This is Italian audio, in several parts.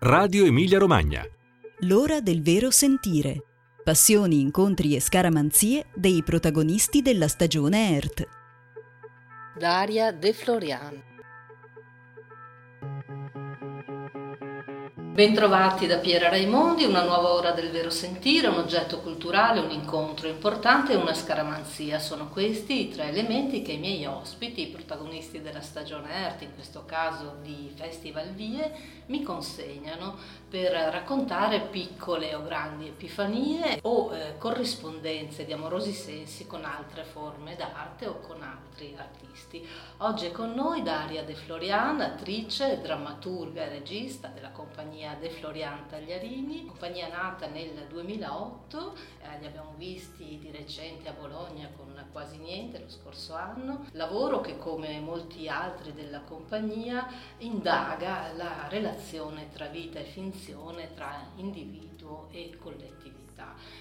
Radio Emilia Romagna. L'ora del vero sentire. Passioni, incontri e scaramanzie dei protagonisti della stagione ERT. Daria De Florian. Bentrovati da Piera Raimondi, una nuova ora del vero sentire, un oggetto culturale, un incontro importante e una scaramanzia. Sono questi i tre elementi che i miei ospiti, i protagonisti della stagione ERT, in questo caso di Festival Vie, mi consegnano per raccontare piccole o grandi epifanie o eh, corrispondenze di amorosi sensi con altre forme d'arte o con altri artisti. Oggi è con noi Daria De Florian, attrice, drammaturga e regista della compagnia compagnia De Florian Tagliarini, compagnia nata nel 2008, eh, li abbiamo visti di recente a Bologna con quasi niente lo scorso anno, lavoro che come molti altri della compagnia indaga la relazione tra vita e finzione, tra individuo e collettività.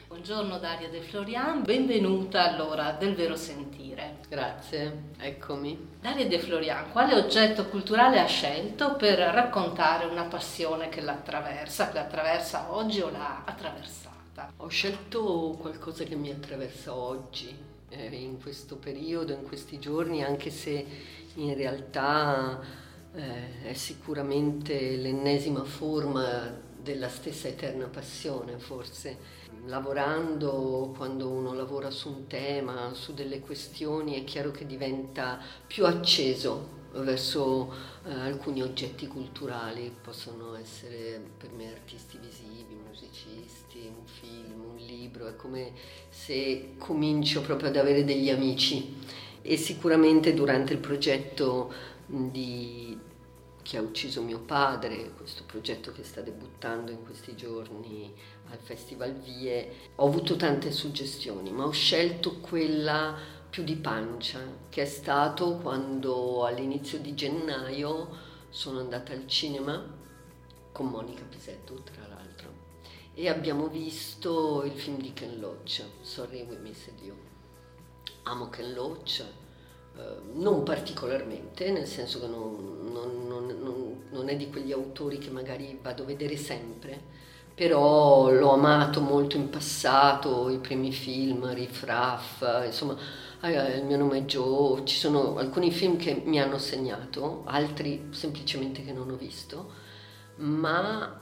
Buongiorno Daria De Florian, benvenuta all'ora del vero sentire. Grazie, eccomi. Daria De Florian, quale oggetto culturale ha scelto per raccontare una passione che l'attraversa, che l'attraversa oggi o l'ha attraversata? Ho scelto qualcosa che mi attraversa oggi, eh, in questo periodo, in questi giorni, anche se in realtà eh, è sicuramente l'ennesima forma della stessa eterna passione, forse. Lavorando, quando uno lavora su un tema, su delle questioni, è chiaro che diventa più acceso verso eh, alcuni oggetti culturali, possono essere per me artisti visivi, musicisti, un film, un libro, è come se comincio proprio ad avere degli amici. E sicuramente durante il progetto di che ha ucciso mio padre, questo progetto che sta debuttando in questi giorni al Festival Vie, ho avuto tante suggestioni, ma ho scelto quella più di pancia, che è stato quando all'inizio di gennaio sono andata al cinema con Monica Pisetto, tra l'altro, e abbiamo visto il film di Ken Loach, Sorry We Missed You. Amo Ken Loach, non particolarmente, nel senso che non, non, non, non, è di quegli autori che magari vado a vedere sempre, però l'ho amato molto in passato, i primi film, Riff Raff, insomma, eh, il mio nome è Joe, ci sono alcuni film che mi hanno segnato, altri semplicemente che non ho visto, ma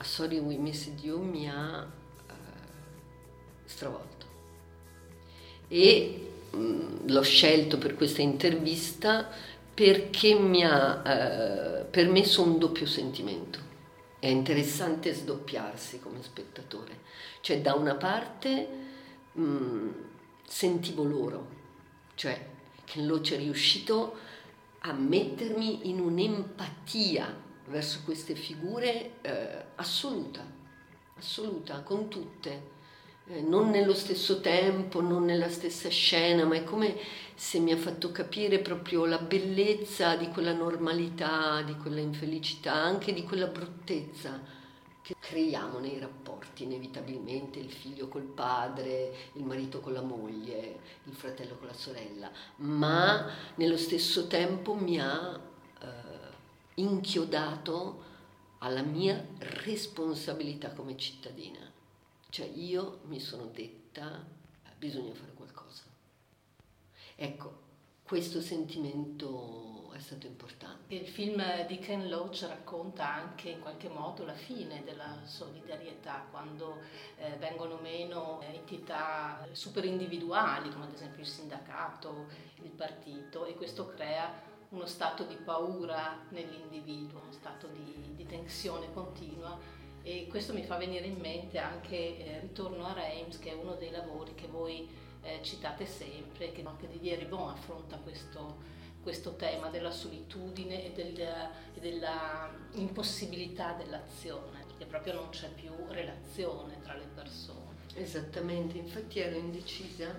Sorry We Missed You mi ha eh, stravolto. E l'ho scelto per questa intervista perché mi ha eh, permesso un doppio sentimento. È interessante sdoppiarsi come spettatore. Cioè da una parte mh, sentivo loro, cioè che Loce è riuscito a mettermi in un'empatia verso queste figure eh, assoluta, assoluta, con tutte eh, non nello stesso tempo, non nella stessa scena, ma è come se mi ha fatto capire proprio la bellezza di quella normalità, di quella infelicità, anche di quella bruttezza che creiamo nei rapporti inevitabilmente, il figlio col padre, il marito con la moglie, il fratello con la sorella, ma nello stesso tempo mi ha eh, inchiodato alla mia responsabilità come cittadina. Cioè io mi sono detta bisogna fare qualcosa. Ecco, questo sentimento è stato importante. Il film di Ken Loach racconta anche in qualche modo la fine della solidarietà, quando eh, vengono meno entità super individuali, come ad esempio il sindacato, il partito, e questo crea uno stato di paura nell'individuo, uno stato di, di tensione continua e questo mi fa venire in mente anche eh, Ritorno a Reims, che è uno dei lavori che voi eh, citate sempre, che anche Didier Ribon affronta questo, questo tema della solitudine e, del, e della impossibilità dell'azione, perché proprio non c'è più relazione tra le persone. Esattamente, infatti ero indecisa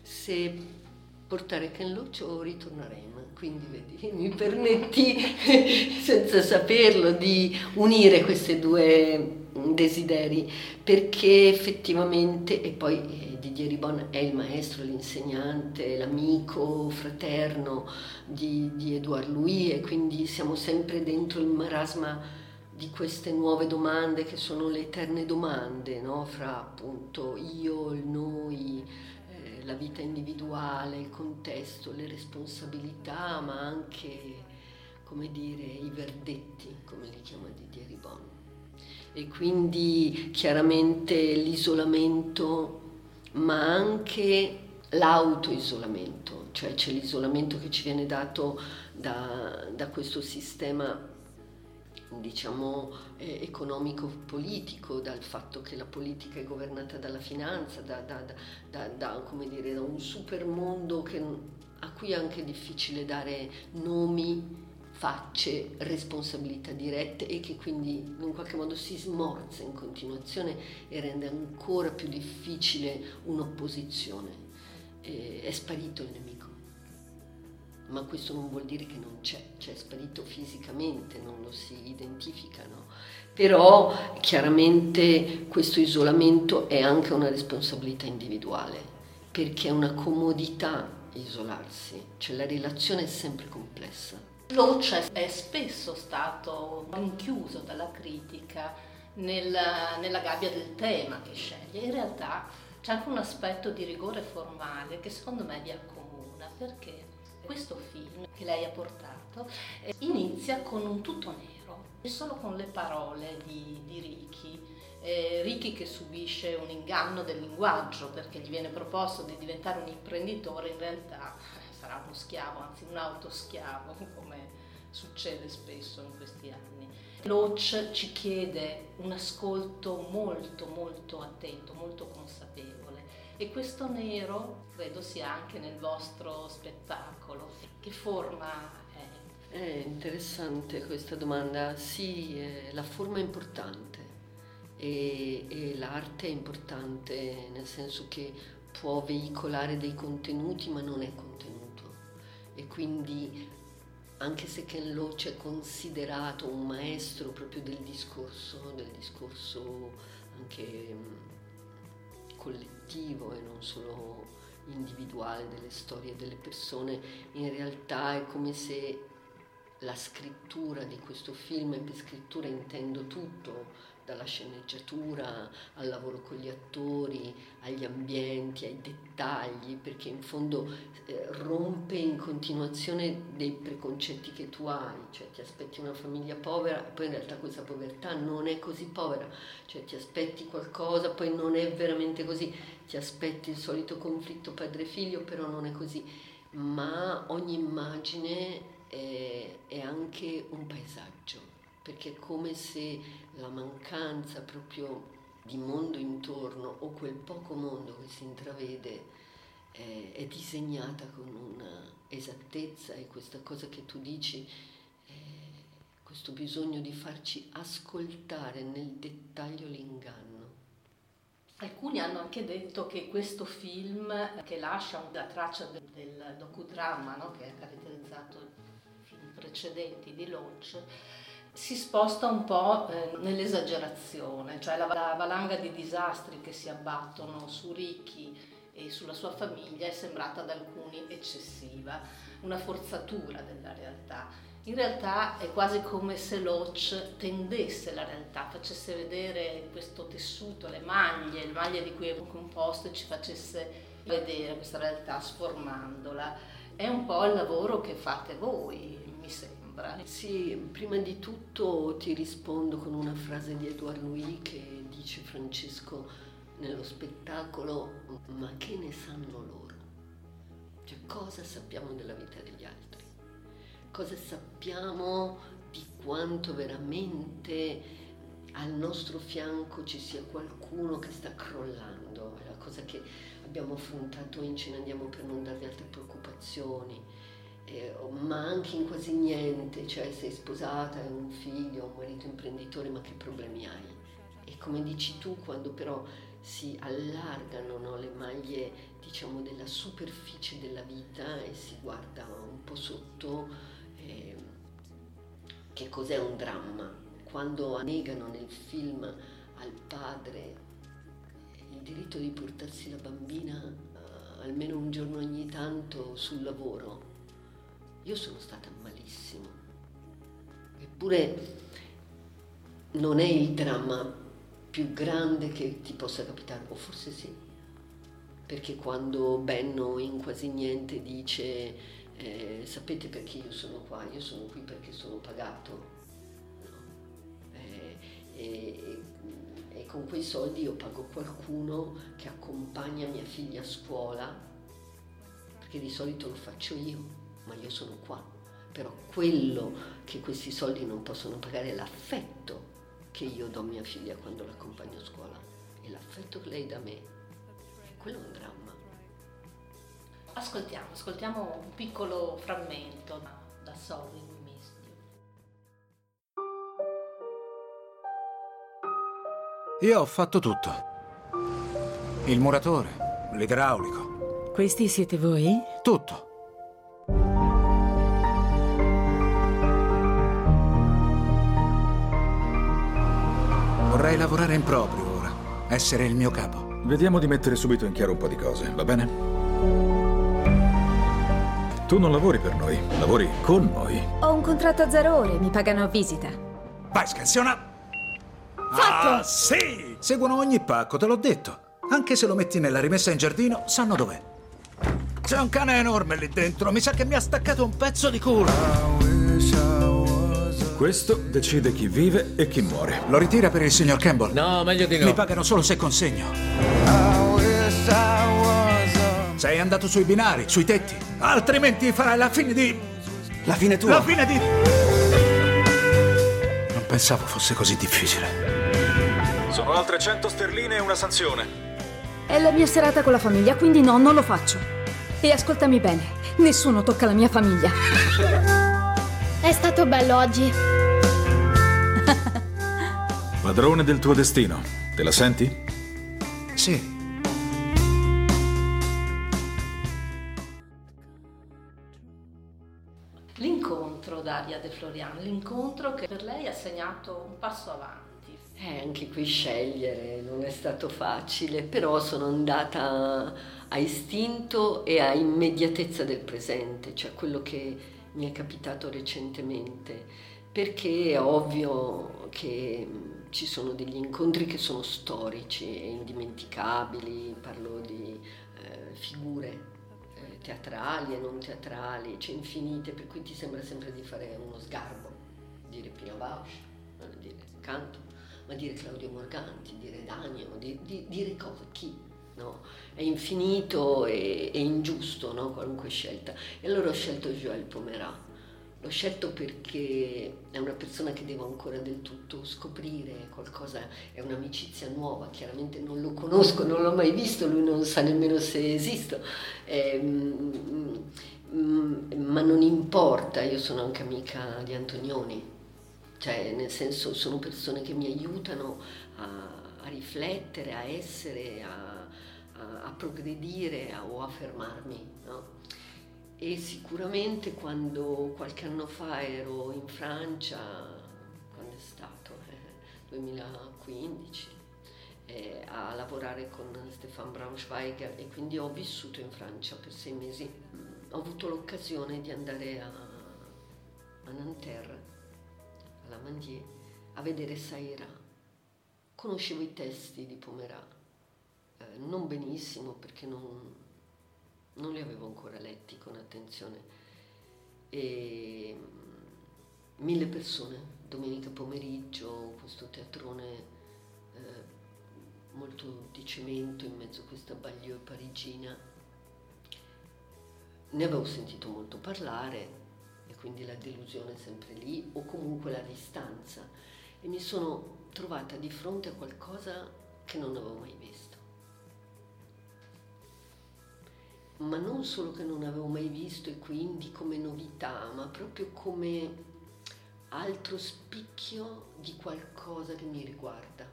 se portare Ken Loach o ritornare quindi vedi, mi permetti senza saperlo di unire questi due desideri perché effettivamente e poi eh, Didier Ribon è il maestro, l'insegnante, l'amico fraterno di, di Edouard Louis e quindi siamo sempre dentro il marasma di queste nuove domande che sono le eterne domande, no? fra appunto io, il noi, la vita individuale, il contesto, le responsabilità, ma anche, come dire, i verdetti, come li chiama Didier Ribon. E quindi chiaramente l'isolamento, ma anche l'autoisolamento, cioè c'è l'isolamento che ci viene dato da, da questo sistema diciamo eh, economico-politico, dal fatto che la politica è governata dalla finanza, da, da, da, da dire, un super mondo che, a cui è anche difficile dare nomi, facce, responsabilità dirette e che quindi in qualche modo si smorza in continuazione e rende ancora più difficile un'opposizione. Eh, è sparito il nemico ma questo non vuol dire che non c'è, c'è sparito fisicamente, non lo si identifica, no? Però chiaramente questo isolamento è anche una responsabilità individuale, perché è una comodità isolarsi, cioè la relazione è sempre complessa. Loach è spesso stato rinchiuso dalla critica nella, nella gabbia del tema che sceglie, in realtà c'è anche un aspetto di rigore formale che secondo me vi accomuna, perché questo film che lei ha portato eh, inizia con un tutto nero e solo con le parole di, di Ricky. Eh, Ricky che subisce un inganno del linguaggio perché gli viene proposto di diventare un imprenditore, in realtà sarà uno schiavo, anzi un autoschiavo, come succede spesso in questi anni. Loach ci chiede un ascolto molto molto attento, molto consapevole e questo nero credo sia anche nel vostro spettacolo. Che forma è? È interessante questa domanda. Sì, eh, la forma è importante e, e l'arte è importante nel senso che può veicolare dei contenuti ma non è contenuto e quindi anche se Ken Loach è considerato un maestro proprio del discorso, del discorso anche mm, collettivo, e non solo individuale delle storie delle persone, in realtà è come se la scrittura di questo film, e per scrittura intendo tutto, dalla sceneggiatura al lavoro con gli attori, agli ambienti, ai dettagli, perché in fondo eh, rompe in continuazione dei preconcetti che tu hai, cioè ti aspetti una famiglia povera, poi in realtà questa povertà non è così povera, cioè ti aspetti qualcosa, poi non è veramente così, ti aspetti il solito conflitto padre-figlio, però non è così, ma ogni immagine è, è anche un paesaggio, perché è come se la mancanza proprio di mondo intorno o quel poco mondo che si intravede eh, è disegnata con una esattezza e questa cosa che tu dici, eh, questo bisogno di farci ascoltare nel dettaglio l'inganno. Alcuni hanno anche detto che questo film, che lascia la traccia del, del docudramma no? che ha caratterizzato i film precedenti di Loach, si sposta un po' eh, nell'esagerazione, cioè la, la, valanga di disastri che si abbattono su Ricky e sulla sua famiglia è sembrata ad alcuni eccessiva, una forzatura della realtà. In realtà è quasi come se Loach tendesse la realtà, facesse vedere questo tessuto, le maglie, le maglie di cui è composto e ci facesse vedere questa realtà sformandola. È un po' il lavoro che fate voi, mi sembra brani. Sì, prima di tutto ti rispondo con una frase di Edouard Louis che dice Francesco nello spettacolo, ma che ne sanno loro? Cioè cosa sappiamo della vita degli altri? Cosa sappiamo di quanto veramente al nostro fianco ci sia qualcuno che sta crollando? È la cosa che abbiamo affrontato in Ce ne andiamo per non darvi altre preoccupazioni eh, ma anche in quasi niente, cioè sei sposata, hai un figlio, un marito imprenditore, ma che problemi hai? E come dici tu, quando però si allargano no, le maglie, diciamo, della superficie della vita e si guarda un po' sotto, eh, che cos'è un dramma? Quando negano nel film al padre il diritto di portarsi la bambina eh, almeno un giorno ogni tanto sul lavoro, io sono stata malissimo. Eppure non è il dramma più grande che ti possa capitare, o forse sì, perché quando Benno in quasi niente dice eh, sapete perché io sono qua, io sono qui perché sono pagato, no? eh, e, e con quei soldi io pago qualcuno che accompagna mia figlia a scuola, perché di solito lo faccio io, ma io sono qua. Però quello che questi soldi non possono pagare è l'affetto che io do a mia figlia quando l'accompagno a scuola e l'affetto che lei dà a me. Quello è un dramma. Ascoltiamo, ascoltiamo un piccolo frammento da, Misty. Io ho fatto tutto. Il muratore, l'idraulico. Questi siete voi? Tutto. Lavorare in proprio ora, essere il mio capo. Vediamo di mettere subito in chiaro un po' di cose, va bene? Tu non lavori per noi, lavori con noi. Ho un contratto a zero ore, mi pagano a visita. Vai, scansiona! Fatto! Ah, sì! Seguono ogni pacco, te l'ho detto. Anche se lo metti nella rimessa in giardino, sanno dov'è. C'è un cane enorme lì dentro, mi sa che mi ha staccato un pezzo di culo. Questo decide chi vive e chi muore. Lo ritira per il signor Campbell? No, meglio di no. Mi pagano solo se consegno. Sei andato sui binari, sui tetti. Altrimenti farai la fine di... La fine tua. La fine di... Non pensavo fosse così difficile. Sono altre 100 sterline e una sanzione. È la mia serata con la famiglia, quindi no, non lo faccio. E ascoltami bene, nessuno tocca la mia famiglia. È stato bello oggi. Padrone del tuo destino. Te la senti? Sì. L'incontro Daria De Florian, l'incontro che per lei ha segnato un passo avanti. Eh, anche qui scegliere non è stato facile, però sono andata a istinto e a immediatezza del presente, cioè quello che mi è capitato recentemente, perché è ovvio che ci sono degli incontri che sono storici e indimenticabili, parlo di eh, figure eh, teatrali e non teatrali, c'è infinite, per cui ti sembra sempre di fare uno sgarbo, dire Pino Bausch, dire Canto, ma dire Claudio Morganti, dire Daniel, di, di, dire cosa, chi? No? È infinito e, e ingiusto no? qualunque scelta. E allora ho scelto Joël Pomerat. L'ho scelto perché è una persona che devo ancora del tutto scoprire qualcosa, è un'amicizia nuova, chiaramente non lo conosco, non l'ho mai visto, lui non sa nemmeno se esisto, eh, ma non importa, io sono anche amica di Antonioni, cioè nel senso sono persone che mi aiutano a, a riflettere, a essere, a, a, a progredire o a fermarmi. No? E sicuramente quando qualche anno fa ero in Francia, quando è stato? Eh, 2015, eh, a lavorare con Stefan Braunschweiger e quindi ho vissuto in Francia per sei mesi. Ho avuto l'occasione di andare a, a Nanterre, alla Mandier, a vedere Saira. Conoscevo i testi di Pomerat, eh, non benissimo perché non, non li avevo ancora letti con attenzione. E mm, mille persone, domenica pomeriggio, questo teatrone eh, molto di cemento in mezzo a questa bagliore parigina. Ne avevo sentito molto parlare e quindi la delusione sempre lì, o comunque la distanza. E mi sono trovata di fronte a qualcosa che non avevo mai visto. Ma non solo che non avevo mai visto e quindi come novità, ma proprio come altro spicchio di qualcosa che mi riguarda.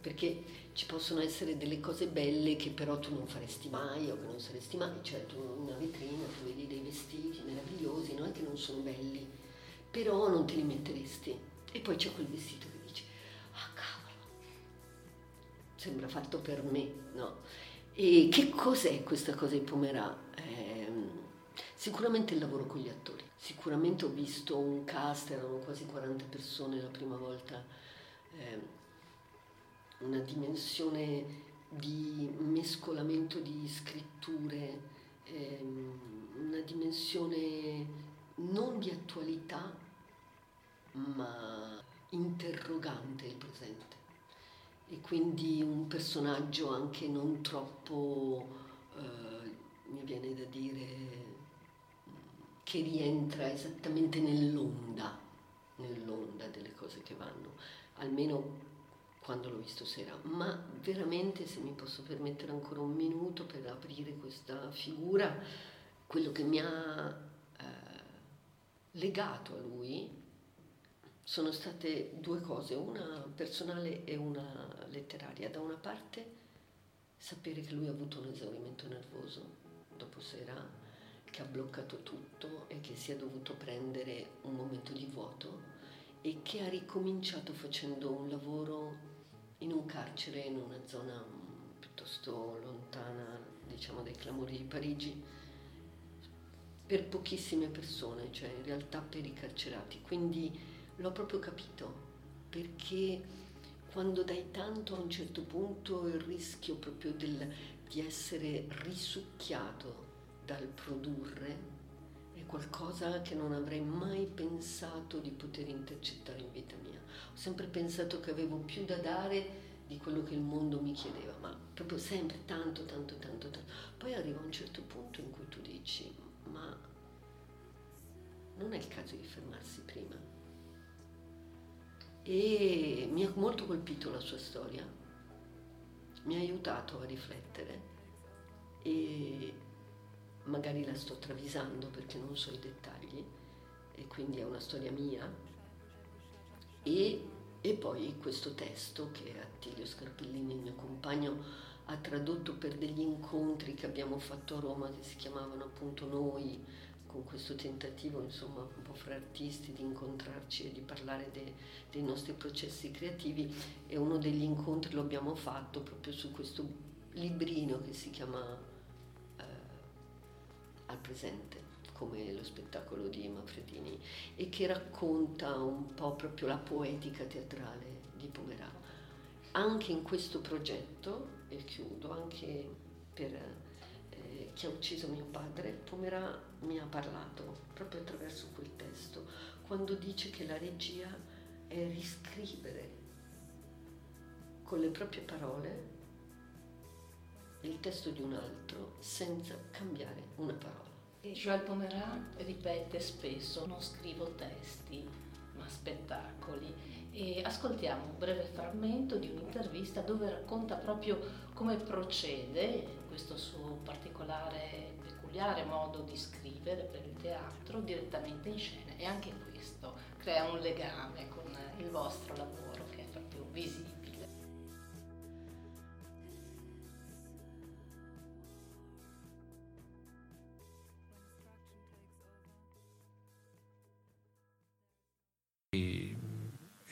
Perché ci possono essere delle cose belle che però tu non faresti mai o che non saresti mai, cioè tu una vetrina tu vedi dei vestiti meravigliosi, non è che non sono belli, però non te li metteresti. E poi c'è quel vestito che dici, ah cavolo, sembra fatto per me, no? E che cos'è questa cosa di Pomerà? Eh, sicuramente il lavoro con gli attori. Sicuramente ho visto un cast, erano quasi 40 persone la prima volta eh, una dimensione di mescolamento di scritture, ehm, una dimensione non di attualità, ma interrogante il presente. E quindi un personaggio anche non troppo, eh, mi viene da dire, che rientra esattamente nell'onda, nell'onda delle cose che vanno, almeno quando l'ho visto sera, ma veramente se mi posso permettere ancora un minuto per aprire questa figura, quello che mi ha eh, legato a lui sono state due cose, una personale e una letteraria. Da una parte sapere che lui ha avuto un esaurimento nervoso dopo sera, che ha bloccato tutto e che si è dovuto prendere un momento di vuoto e che ha ricominciato facendo un lavoro in un carcere in una zona mm, piuttosto lontana, diciamo, dai clamori di Parigi, per pochissime persone, cioè in realtà per i carcerati. Quindi l'ho proprio capito, perché quando dai tanto a un certo punto il rischio proprio del, di essere risucchiato dal produrre è qualcosa che non avrei mai pensato di poter intercettare in vita mia. Ho sempre pensato che avevo più da dare di quello che il mondo mi chiedeva, ma proprio sempre tanto, tanto, tanto, tanto. Poi arriva un certo punto in cui tu dici, ma non è il caso di fermarsi prima. E mi ha molto colpito la sua storia, mi ha aiutato a riflettere. E magari la sto travisando perché non so i dettagli. E quindi è una storia mia. E, e poi questo testo che Attilio Scarpellini, il mio compagno, ha tradotto per degli incontri che abbiamo fatto a Roma che si chiamavano appunto Noi, con questo tentativo insomma un po' fra artisti di incontrarci e di parlare de, dei nostri processi creativi e uno degli incontri lo abbiamo fatto proprio su questo librino che si chiama eh, Al presente come lo spettacolo di Manfredini e che racconta un po' proprio la poetica teatrale di Pomerà. Anche in questo progetto, e chiudo, anche per eh, chi ha ucciso mio padre, Pomerà mi ha parlato proprio attraverso quel testo, quando dice che la regia è riscrivere con le proprie parole il testo di un altro senza cambiare una parola. Joël Pomerat ripete spesso, non scrivo testi, ma spettacoli. E ascoltiamo un breve frammento di un'intervista dove racconta proprio come procede questo suo particolare, peculiare modo di scrivere per il teatro direttamente in scena. E anche questo crea un legame con il vostro lavoro che è proprio visibile.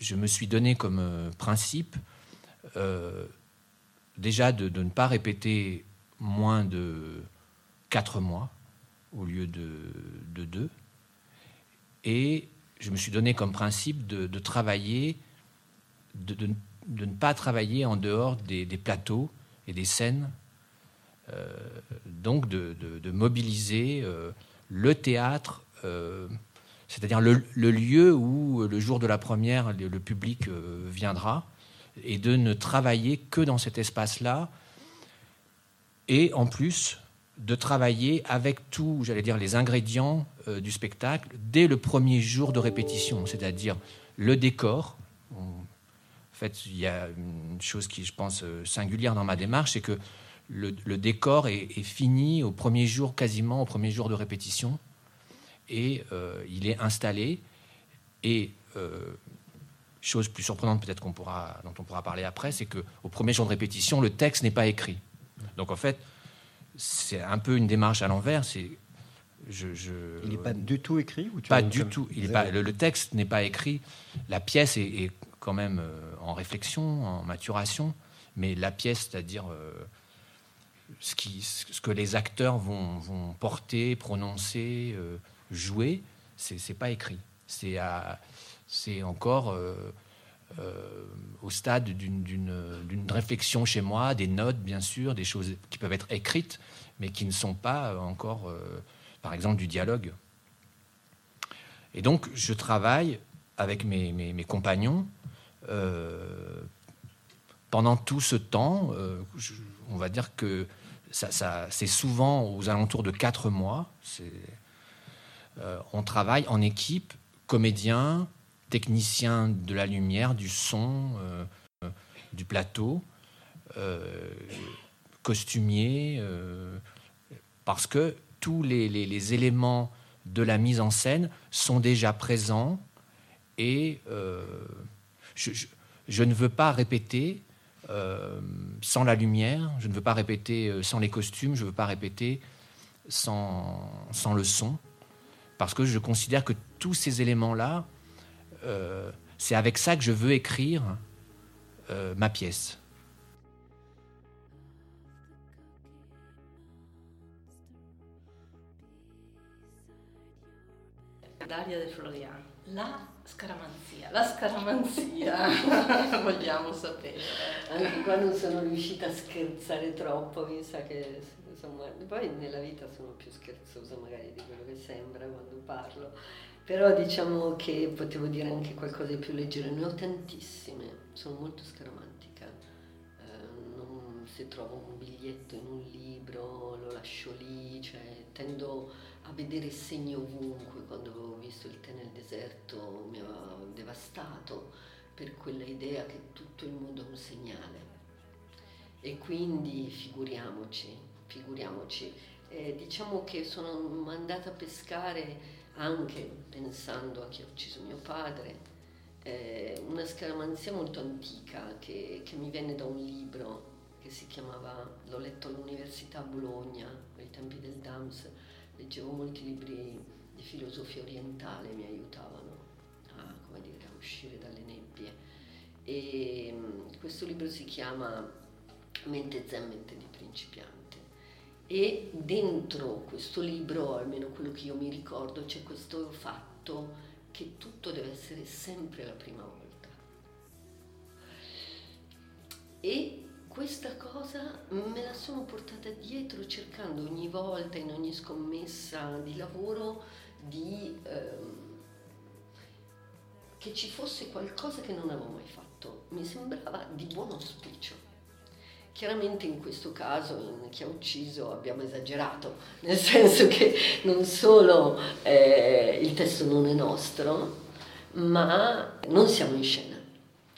je me suis donné comme principe euh, déjà de, ne pas répéter moins de quatre mois au lieu de, deux. Et je me suis donné comme principe de, travailler, de, ne pas travailler en dehors des, plateaux et des scènes. Euh, donc de, mobiliser le théâtre c'est-à-dire le, lieu où le jour de la première, le, public euh, viendra, et de ne travailler que dans cet espace-là, et en plus de travailler avec tous, j'allais dire, les ingrédients euh, du spectacle dès le premier jour de répétition, c'est-à-dire le décor. En fait, il y a une chose qui, je pense, euh, singulière dans ma démarche, c'est que le, décor est, fini au premier jour, quasiment au premier jour de répétition et euh, il est installé. Et chose plus surprenante peut-être dont on pourra parler après, c'est qu'au premier jour de répétition, le texte n'est pas écrit. Donc en fait, c'est un peu une démarche à l'envers. C'est je, il n'est pas du tout écrit ou Pas du tout. Il est pas, le, texte n'est pas écrit. La pièce est, quand même euh, en réflexion, en maturation, mais la pièce, c'est-à-dire ce, qui, ce que les acteurs vont, vont porter, prononcer, jouer, c'est pas écrit. C'est c'est encore euh, au stade d'une réflexion chez moi, des notes bien sûr, des choses qui peuvent être écrites, mais qui ne sont pas encore, par exemple, du dialogue. Et donc, je travaille avec mes, mes, compagnons euh, pendant tout ce temps. Euh, on va dire que ça, ça c'est souvent aux alentours de quatre mois. Euh, on travaille en équipe, comédiens, techniciens de la lumière, du son, du plateau, costumiers, parce que tous les, éléments de la mise en scène sont déjà présents et euh, je, ne veux pas répéter euh, sans la lumière, je ne veux pas répéter euh, sans les costumes, je ne veux pas répéter sans, sans le son, parce que je considère que tous ces éléments-là, c'est avec ça que je veux écrire ma pièce. Daria De Florian. La scaramanzia, la scaramanzia, vogliamo sapere. Anche qua non sono riuscita a scherzare troppo, mi sa che insomma, poi nella vita sono più scherzosa magari di quello che sembra quando parlo, però diciamo che potevo dire anche qualcosa di più leggero, ne ho tantissime, sono molto scaramantica, eh, non, se trovo un biglietto in un libro lo lascio lì, cioè tendo a vedere segni ovunque, quando avevo visto il tè nel deserto mi aveva devastato per quella idea che tutto il mondo è un segnale. E quindi figuriamoci, figuriamoci, eh, diciamo che sono andata a pescare anche pensando a chi ha ucciso mio padre, eh, una scaramanzia molto antica che, che mi venne da un libro che si chiamava, l'ho letto all'Università a Bologna, ai tempi del DAMS, leggevo molti libri di filosofia orientale, mi aiutavano a, dire, a uscire dalle nebbie. E mm, questo libro si chiama Mente Zen, Mente di Principiante. E dentro questo libro, almeno quello che io mi ricordo, c'è questo fatto che tutto deve essere sempre la prima volta. E questa cosa me la sono portata dietro cercando ogni volta, in ogni scommessa di lavoro, di, ehm, che ci fosse qualcosa che non avevo mai fatto. Mi sembrava di buon auspicio. Chiaramente in questo caso, in chi ha ucciso, abbiamo esagerato, nel senso che non solo eh, il testo non è nostro, ma non siamo in scena.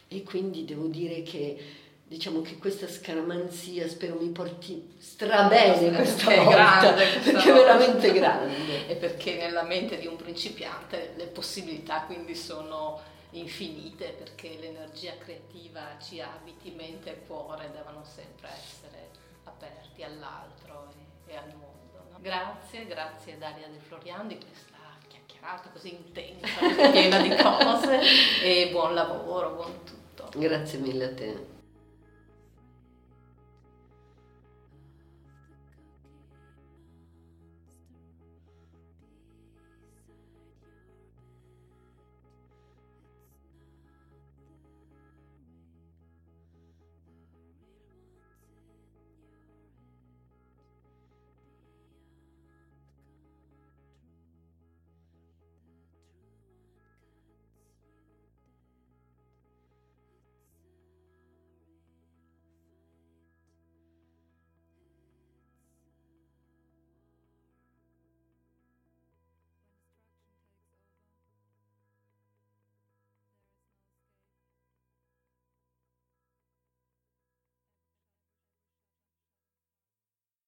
E quindi devo dire che diciamo che questa scaramanzia spero mi porti strabene questa volta, grande perché è veramente grande. E perché nella mente di un principiante le possibilità quindi sono infinite, perché l'energia creativa ci abiti, mente e cuore devono sempre essere aperti all'altro e, e al mondo. No? Grazie, grazie Daria De Florian di questa chiacchierata così intensa, piena di cose e buon lavoro, buon tutto. Grazie mille a te.